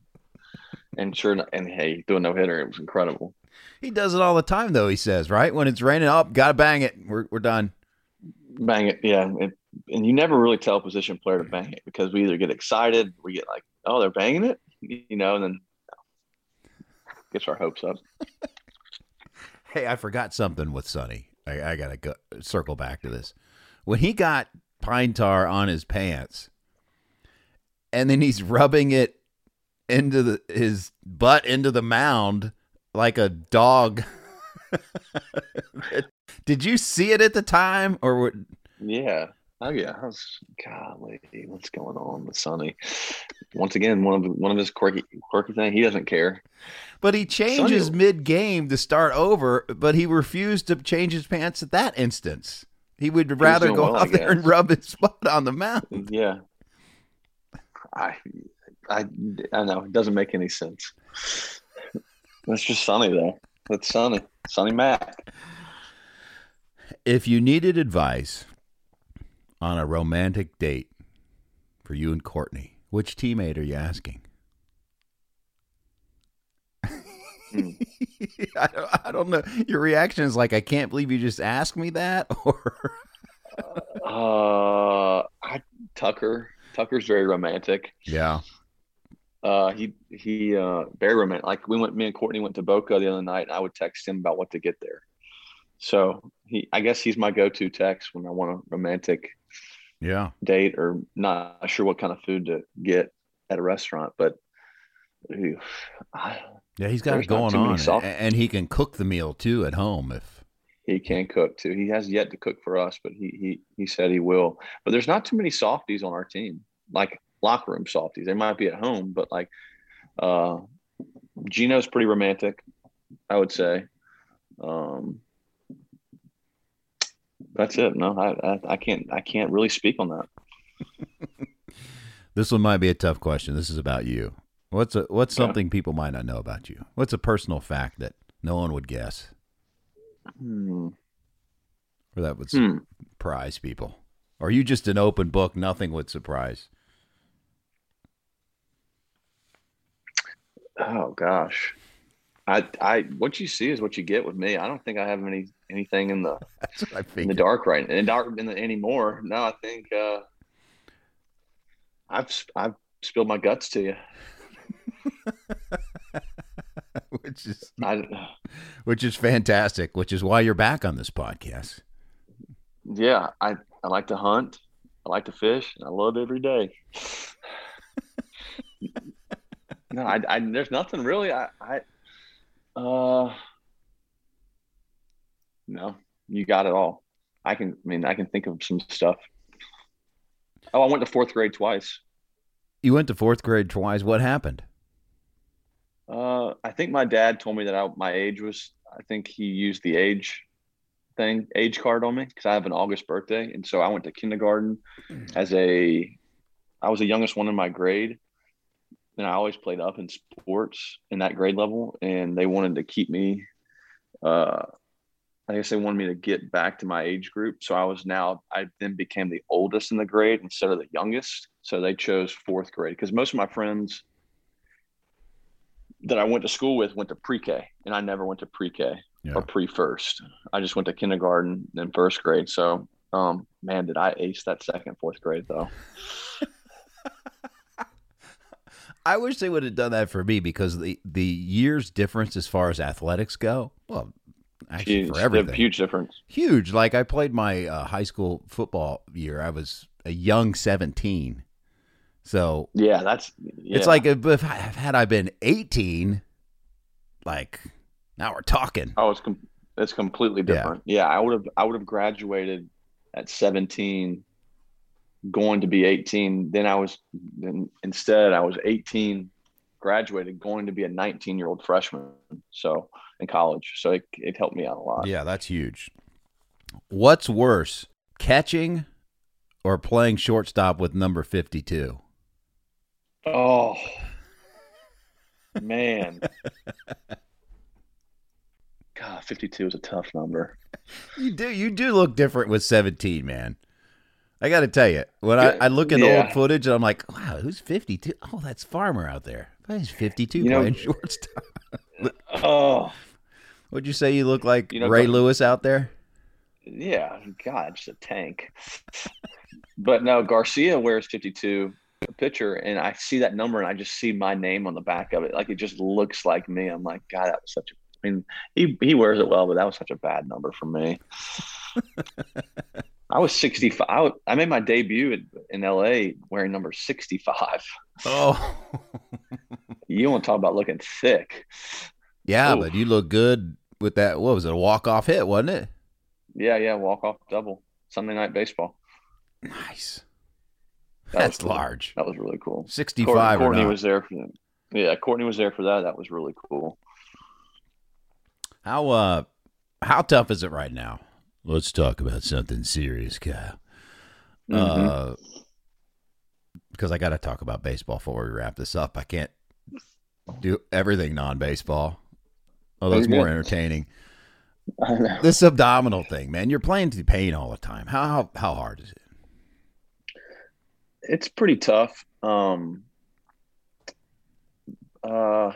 And sure, and hey, do a no hitter. It was incredible. He does it all the time, though. He says, right when it's raining, up, gotta bang it. We're we're done. Bang it, yeah. It, and you never really tell a position player to bang it because we either get excited, we get like, "Oh, they're banging it," you know, and then gets our hopes up. Hey, I forgot something with Sonny. I, I gotta go circle back to this. When he got pine tar on his pants, and then he's rubbing it into the his butt into the mound like a dog. Did you see it at the time, or what? Yeah. Oh yeah. I was golly, what's going on with Sonny? Once again, one of one of his quirky quirky thing. He doesn't care. But he changes Sonny- mid game to start over, but he refused to change his pants at that instance. He would rather go well, out there and rub his butt on the mound. Yeah. I I I know it doesn't make any sense. That's just Sonny though. That's Sonny. Sonny Mac. If you needed advice on a romantic date for you and Courtney, which teammate are you asking? Hmm. I, don't, I don't know. Your reaction is like, I can't believe you just asked me that, or Uh I Tucker. Tucker's very romantic. Yeah. Uh, he he uh very romantic. Like we went, me and Courtney went to Boca the other night, and I would text him about what to get there. So he, I guess he's my go-to text when I want a romantic Yeah. date or not sure what kind of food to get at a restaurant. But ew, I, Yeah, he's got it going on, soft- and he can cook the meal too at home if. he can cook too. He has yet to cook for us, but he he he said he will. But there's not too many softies on our team, like locker room softies. They might be at home, but like uh Gino's pretty romantic, I would say. Um that's it. No, I, I I can't I can't really speak on that. This one might be a tough question. This is about you. What's a what's something people might not know about you? What's a personal fact that no one would guess, Hmm. or that would Hmm. surprise people? Or are you just an open book? Nothing would surprise. Oh gosh. I I what you see is what you get with me. I don't think I have any anything in the That's what I in the dark right in the dark in the, anymore. No, I think uh, I've I've spilled my guts to you. which is I, which is fantastic. Which is why you're back on this podcast. yeah, I I like to hunt. I like to fish. And I love every day. no, I, I there's nothing really. I I uh no, you got it all. I can. I mean, I can think of some stuff. Oh, I went to fourth grade twice. You went to fourth grade twice. What happened? Uh, I think my dad told me that I, my age was. I think he used the age thing, age card on me because I have an August birthday, and so I went to kindergarten as a. I was the youngest one in my grade, and I always played up in sports in that grade level, and they wanted to keep me. Uh, I guess they wanted me to get back to my age group, so I was now. I then became the oldest in the grade instead of the youngest, so they chose fourth grade because most of my friends that I went to school with went to pre-K, and I never went to pre-K Yeah. or pre-first. I just went to kindergarten and first grade. So, um, man, did I ace that second, fourth grade though? I wish they would have done that for me because the the years difference as far as athletics go. Well, actually Huge, for everything, huge difference. huge. Like I played my uh, high school football year. I was a young seventeen, so Yeah, that's. Yeah. it's like if, if had I been eighteen, like now we're talking. oh, it's com- it's completely Yeah. different. Yeah, I would have I would have graduated at seventeen, going to be eighteen. Then I was then instead I was eighteen, graduated, going to be a nineteen year old freshman. So in college, so it it helped me out a lot. Yeah, that's huge. What's worse, catching or playing shortstop with number fifty-two? Oh man. God, 52 is a tough number. You do you do look different with 17, man. I got to tell you, when I, I look at Yeah. old footage, and I'm like, wow, who's 52? Oh, that's Farmer out there. He's 52 You know- playing shortstop. Oh, Would you say you look like You know, Ray but- Lewis out there? yeah. God, just a tank. but no, Garcia wears 52 a pitcher, and I see that number, and I just see my name on the back of it. Like it just looks like me. I'm like, God, that was such a. I mean, he he wears it well, but that was such a bad number for me. I was 65. I, made my debut in, in LA wearing number 65. Oh, You want to talk about looking thick? yeah, Oof. but you look good with that. What was it? A walk off hit, wasn't it? Yeah, yeah, walk off double Sunday night baseball. Nice. That That's cool. large. That was really cool. 65 Courtney, or Courtney was there for that. Yeah, Courtney was there for that. That was really cool. How uh, how tough is it right now? Let's talk about something serious, Kyle. Mhm. Uh, because I got to talk about baseball before we wrap this up. I can't do everything non-baseball, although it's more entertaining. I know. This abdominal thing, man, you're playing to pain all the time. How how, how hard is it? It's pretty tough. Um, uh,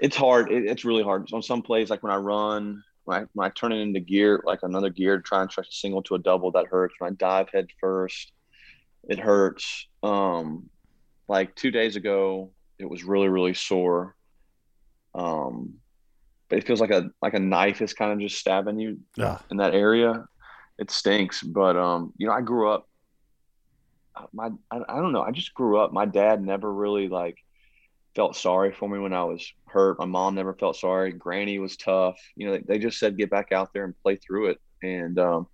it's hard. It, it's really hard. On some plays, like when I run, when I, when I turn it into gear, like another gear, to try and stretch a single to a double, that hurts. When I dive head first, it hurts. um, like two days ago, it was really really sore. Um, but it feels like a like a knife is kind of just stabbing you Ugh. in that area. It stinks, but um, you know, I grew up. My I, I don't know. I just grew up. My dad never really like felt sorry for me when I was hurt. My mom never felt sorry. Granny was tough. You know, they, they just said get back out there and play through it. And um,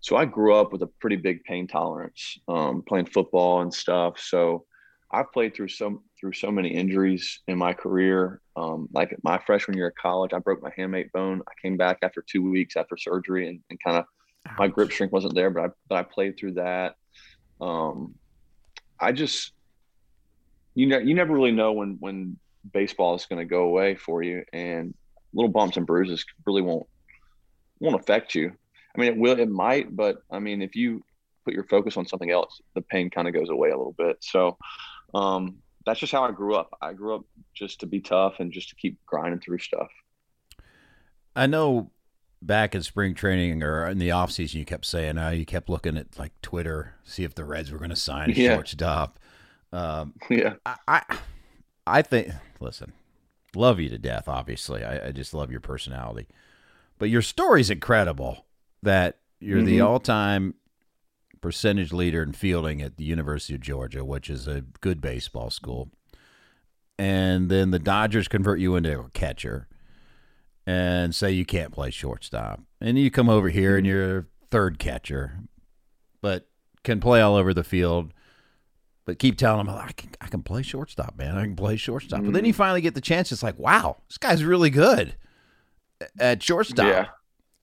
so I grew up with a pretty big pain tolerance, um, playing football and stuff. So I've played through so through so many injuries in my career. Um, like my freshman year of college, I broke my hamate bone. I came back after two weeks after surgery, and, and kind of my grip strength wasn't there, but I but I played through that. Um, I just you know you never really know when when baseball is going to go away for you, and little bumps and bruises really won't won't affect you. I mean, it will, it might, but I mean, if you put your focus on something else, the pain kind of goes away a little bit. So, um, that's just how I grew up. I grew up just to be tough and just to keep grinding through stuff. I know back in spring training or in the off season, you kept saying, uh, you kept looking at like Twitter, see if the Reds were going to sign a Yeah. shortstop. Um, Yeah. I, I, I think, listen, love you to death, obviously. I, I just love your personality. But your story's incredible that you're the Mhm. all time percentage leader in fielding at the University of Georgia, which is a good baseball school. And then the Dodgers convert you into a catcher and say you can't play shortstop. And you come over here and you're third catcher, but can play all over the field. But keep telling them, I can, I can play shortstop, man. I can play shortstop. But then you finally get the chance. It's like, wow, this guy's really good at shortstop. Yeah.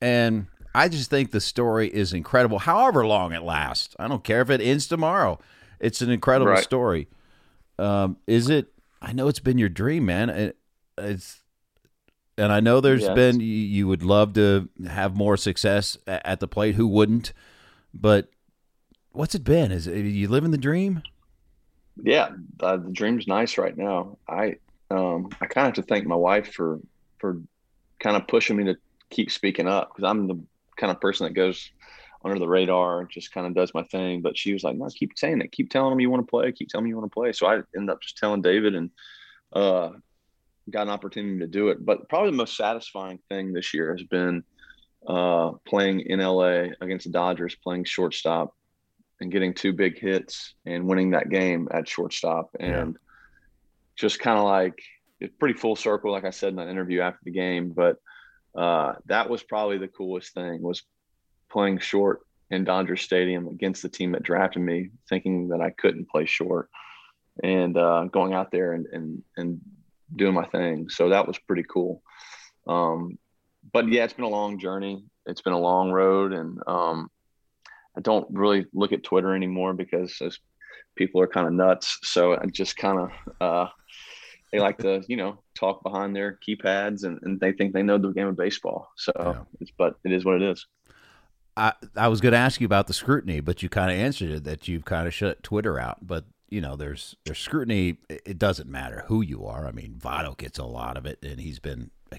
And I just think the story is incredible, however long it lasts. I don't care if it ends tomorrow. It's an incredible Right. story. Um, is it? I know it's been your dream, man. It, it's, and I know there's Yes. been you, would love to have more success at the plate. Who wouldn't? But what's it been? Is it, you living the dream? Yeah, uh, the dream's nice right now. I um, I kind of have to thank my wife for for kind of pushing me to keep speaking up because I'm the kind of person that goes under the radar just kind of does my thing. But she was like, "No, keep saying it. Keep telling them you want to play. Keep telling me you want to play." So I ended up just telling David and uh, got an opportunity to do it. But probably the most satisfying thing this year has been uh, playing in LA against the Dodgers, playing shortstop and getting two big hits and winning that game at shortstop. And just kind of like it's pretty full circle like i said in that interview after the game but uh, that was probably the coolest thing was playing short in dodger stadium against the team that drafted me thinking that i couldn't play short and uh, going out there and, and and doing my thing. So that was pretty cool. Um, but yeah it's been a long journey. It's been a long road and um, I don't really look at Twitter anymore because those people are kind of nuts. So I just kind of, uh, they like to, you know, talk behind their keypads and, and they think they know the game of baseball. So Yeah. it's, but it is what it is. I I was going to ask you about the scrutiny, but you kind of answered it that you've kind of shut Twitter out. But you know, there's there's scrutiny. It it doesn't matter who you are. I mean, Votto gets a lot of it, and he's been a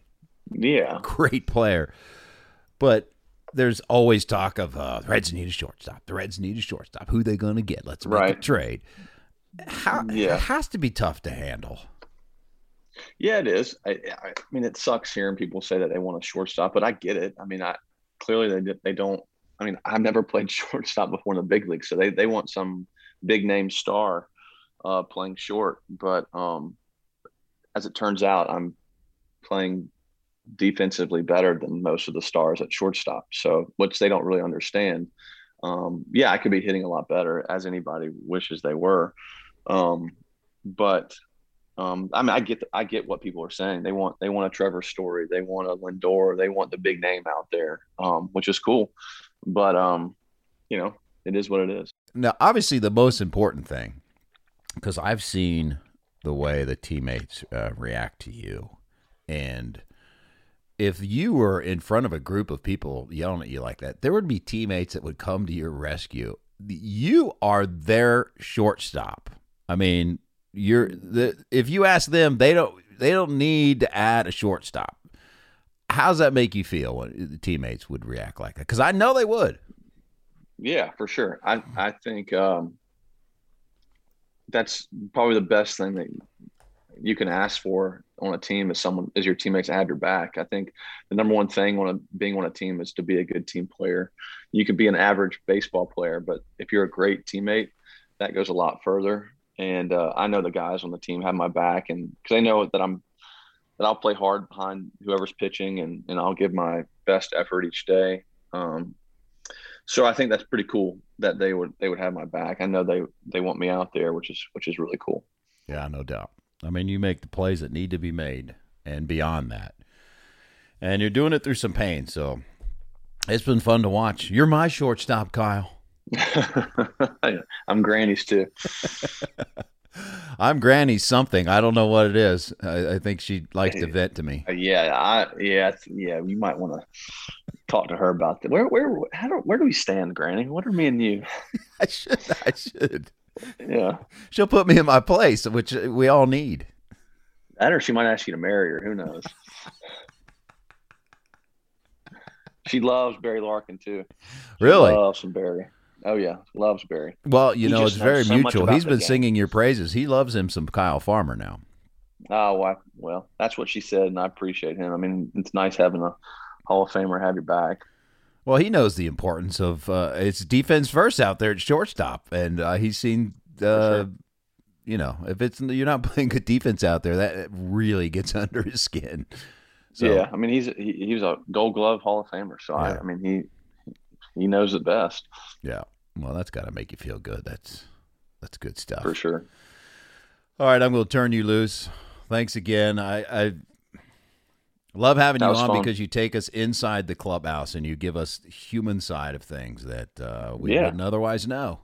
Yeah. great player. But there's always talk of uh, the Reds need a shortstop. The Reds need a shortstop. Who they going to get? Let's make a trade. How Yeah. it has to be tough to handle. Yeah, it is. I, I I mean, it sucks hearing people say that they want a shortstop, but I get it. I mean, I clearly they they don't. I mean, I've never played shortstop before in the big league, so they they want some big name star uh, playing short. But um, as it turns out, I'm playing defensively better than most of the stars at shortstop. So, which they don't really understand. Um, yeah, I could be hitting a lot better, as anybody wishes they were. Um, but um, I mean, I get I get what people are saying. They want they want a Trevor Story, they want a Lindor, they want the big name out there, um, which is cool. But um, you know, it is what it is. Now, obviously, the most important thing, because I've seen the way the teammates uh, react to you, and if you were in front of a group of people yelling at you like that, there would be teammates that would come to your rescue. You are their shortstop. I mean, you're the if you ask them, they don't they don't need to add a shortstop. How does that make you feel when the teammates would react like that? Because I know they would. Yeah, for sure. I I think um, that's probably the best thing that you can ask for on a team is someone is your teammates have your back. I think the number one thing on a, being on a team is to be a good team player. You can be an average baseball player, but if you're a great teammate, that goes a lot further. And uh, I know the guys on the team have my back, and because they know that I'm that I'll play hard behind whoever's pitching, and and I'll give my best effort each day. Um, so I think that's pretty cool that they would they would have my back. I know they they want me out there, which is which is really cool. Yeah, no doubt. I mean, you make the plays that need to be made and beyond that. And you're doing it through some pain. So it's been fun to watch. You're my shortstop, Kyle. I'm Granny's too. I'm Granny's something. I don't know what it is. I, I think she likes to vent to me. Uh, yeah, I yeah yeah. You might want to talk to her about that. Where where how do where do we stand, Granny? What are me and you? I should. I should. Yeah. She'll put me in my place, which we all need. That or she might ask you to marry her. Who knows? she loves Barry Larkin too. She really? Loves some Barry. Oh yeah, loves Barry. Well, you He know, it's very so mutual. He's been game. singing your praises. He loves him some Kyle Farmer now. Oh well, well, that's what she said, and I appreciate him. I mean, it's nice having a Hall of Famer have your back. Well, he knows the importance of uh, it's defense first out there at shortstop, and uh, he's seen. Uh, sure. You know, if it's you're not playing good defense out there, that really gets under his skin. So, yeah, I mean, he's he, he was a Gold Glove Hall of Famer, so I, I mean, he he knows it best yeah. Well, that's got to make you feel good. That's that's good stuff. for sure. All right, I'm going to turn you loose. Thanks again. I, I love having That you on fun. because you take us inside the clubhouse and you give us the human side of things that uh, we Yeah. wouldn't otherwise know.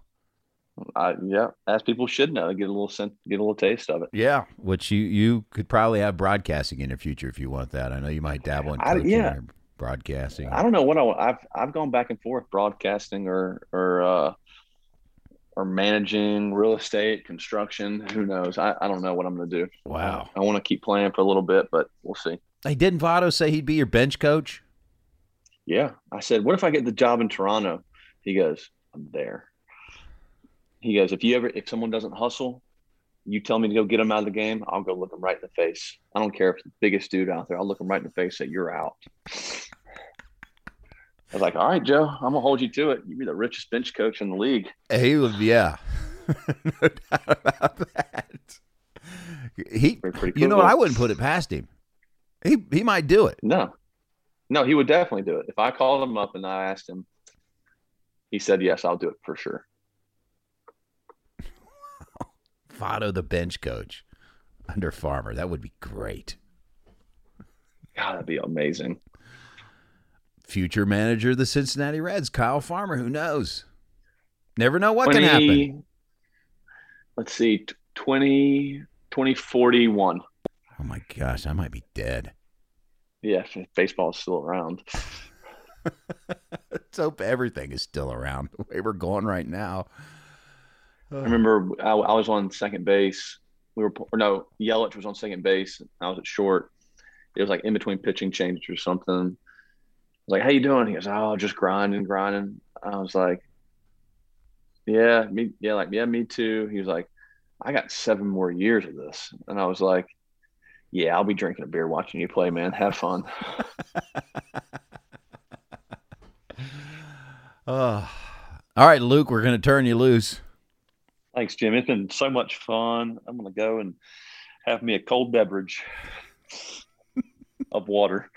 I, yeah, as people should know, get a little sen- get a little taste of it. Yeah, which you you could probably have broadcasting in the future if you want that. I know you might dabble in I- yeah. broadcasting. I don't know what I, want. I've I've gone back and forth broadcasting or or uh, or managing real estate, construction. Who knows? I, I don't know what I'm going to do. Wow. I want to keep playing for a little bit, but we'll see. Hey, didn't Votto say he'd be your bench coach? Yeah, I said, what if I get the job in Toronto? He goes, I'm there. He goes, if you ever if someone doesn't hustle, you tell me to go get them out of the game, I'll go look them right in the face. I don't care if it's the biggest dude out there. I'll look them right in the face. Say you're out. I was like, all right, Joe, I'm gonna hold you to it. You'd be the richest bench coach in the league. He was, yeah, no doubt about that. He, Pretty- pretty you know? I wouldn't put it past him. He he might do it. No, no, he would definitely do it. If I called him up and I asked him, he said yes, I'll do it for sure. Votto, the bench coach under Farmer, that would be great. God, that'd be amazing. Future manager of the Cincinnati Reds, Kyle Farmer. Who knows? Never know what can happen. Let's see, t- 20, 2041. Oh my gosh, I might be dead. Yeah, is still around. Let's hope everything is still around the way we're going right now. I remember I, I was on second base. We were, or no, Yelich was on second base. I was at short. It was like in between pitching changes or something. I was like, "How you doing?" He goes, "Oh, just grinding, grinding." I was like, "Yeah, me, yeah, like yeah, me too." He was like, "I got seven more years of this," and I was like, "Yeah, I'll be drinking a beer watching you play, man. Have fun." Uh, all right, Luke, we're going to turn you loose. Thanks, Jim. It's been so much fun. I'm gonna go and have me a cold beverage of water.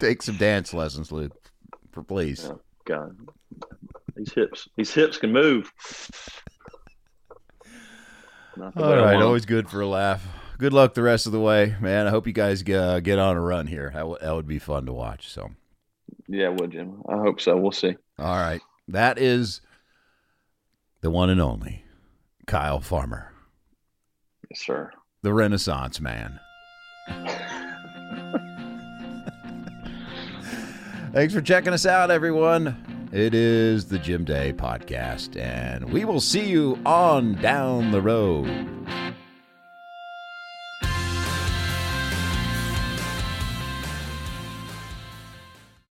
Take some dance lessons, Luke, for please. Oh, God, these hips, these hips can move. Not the All way I right, want 'em. always good for a laugh. Good luck the rest of the way, man. I hope you guys uh, get on a run here. That, w- that would be fun to watch. So, Yeah, would Jim? I hope so. We'll see. all right, that is the one and only Kyle Farmer, Yes, sir. the Renaissance man. Thanks for checking us out, everyone. It is the Jim Day podcast, and we will see you on down the road.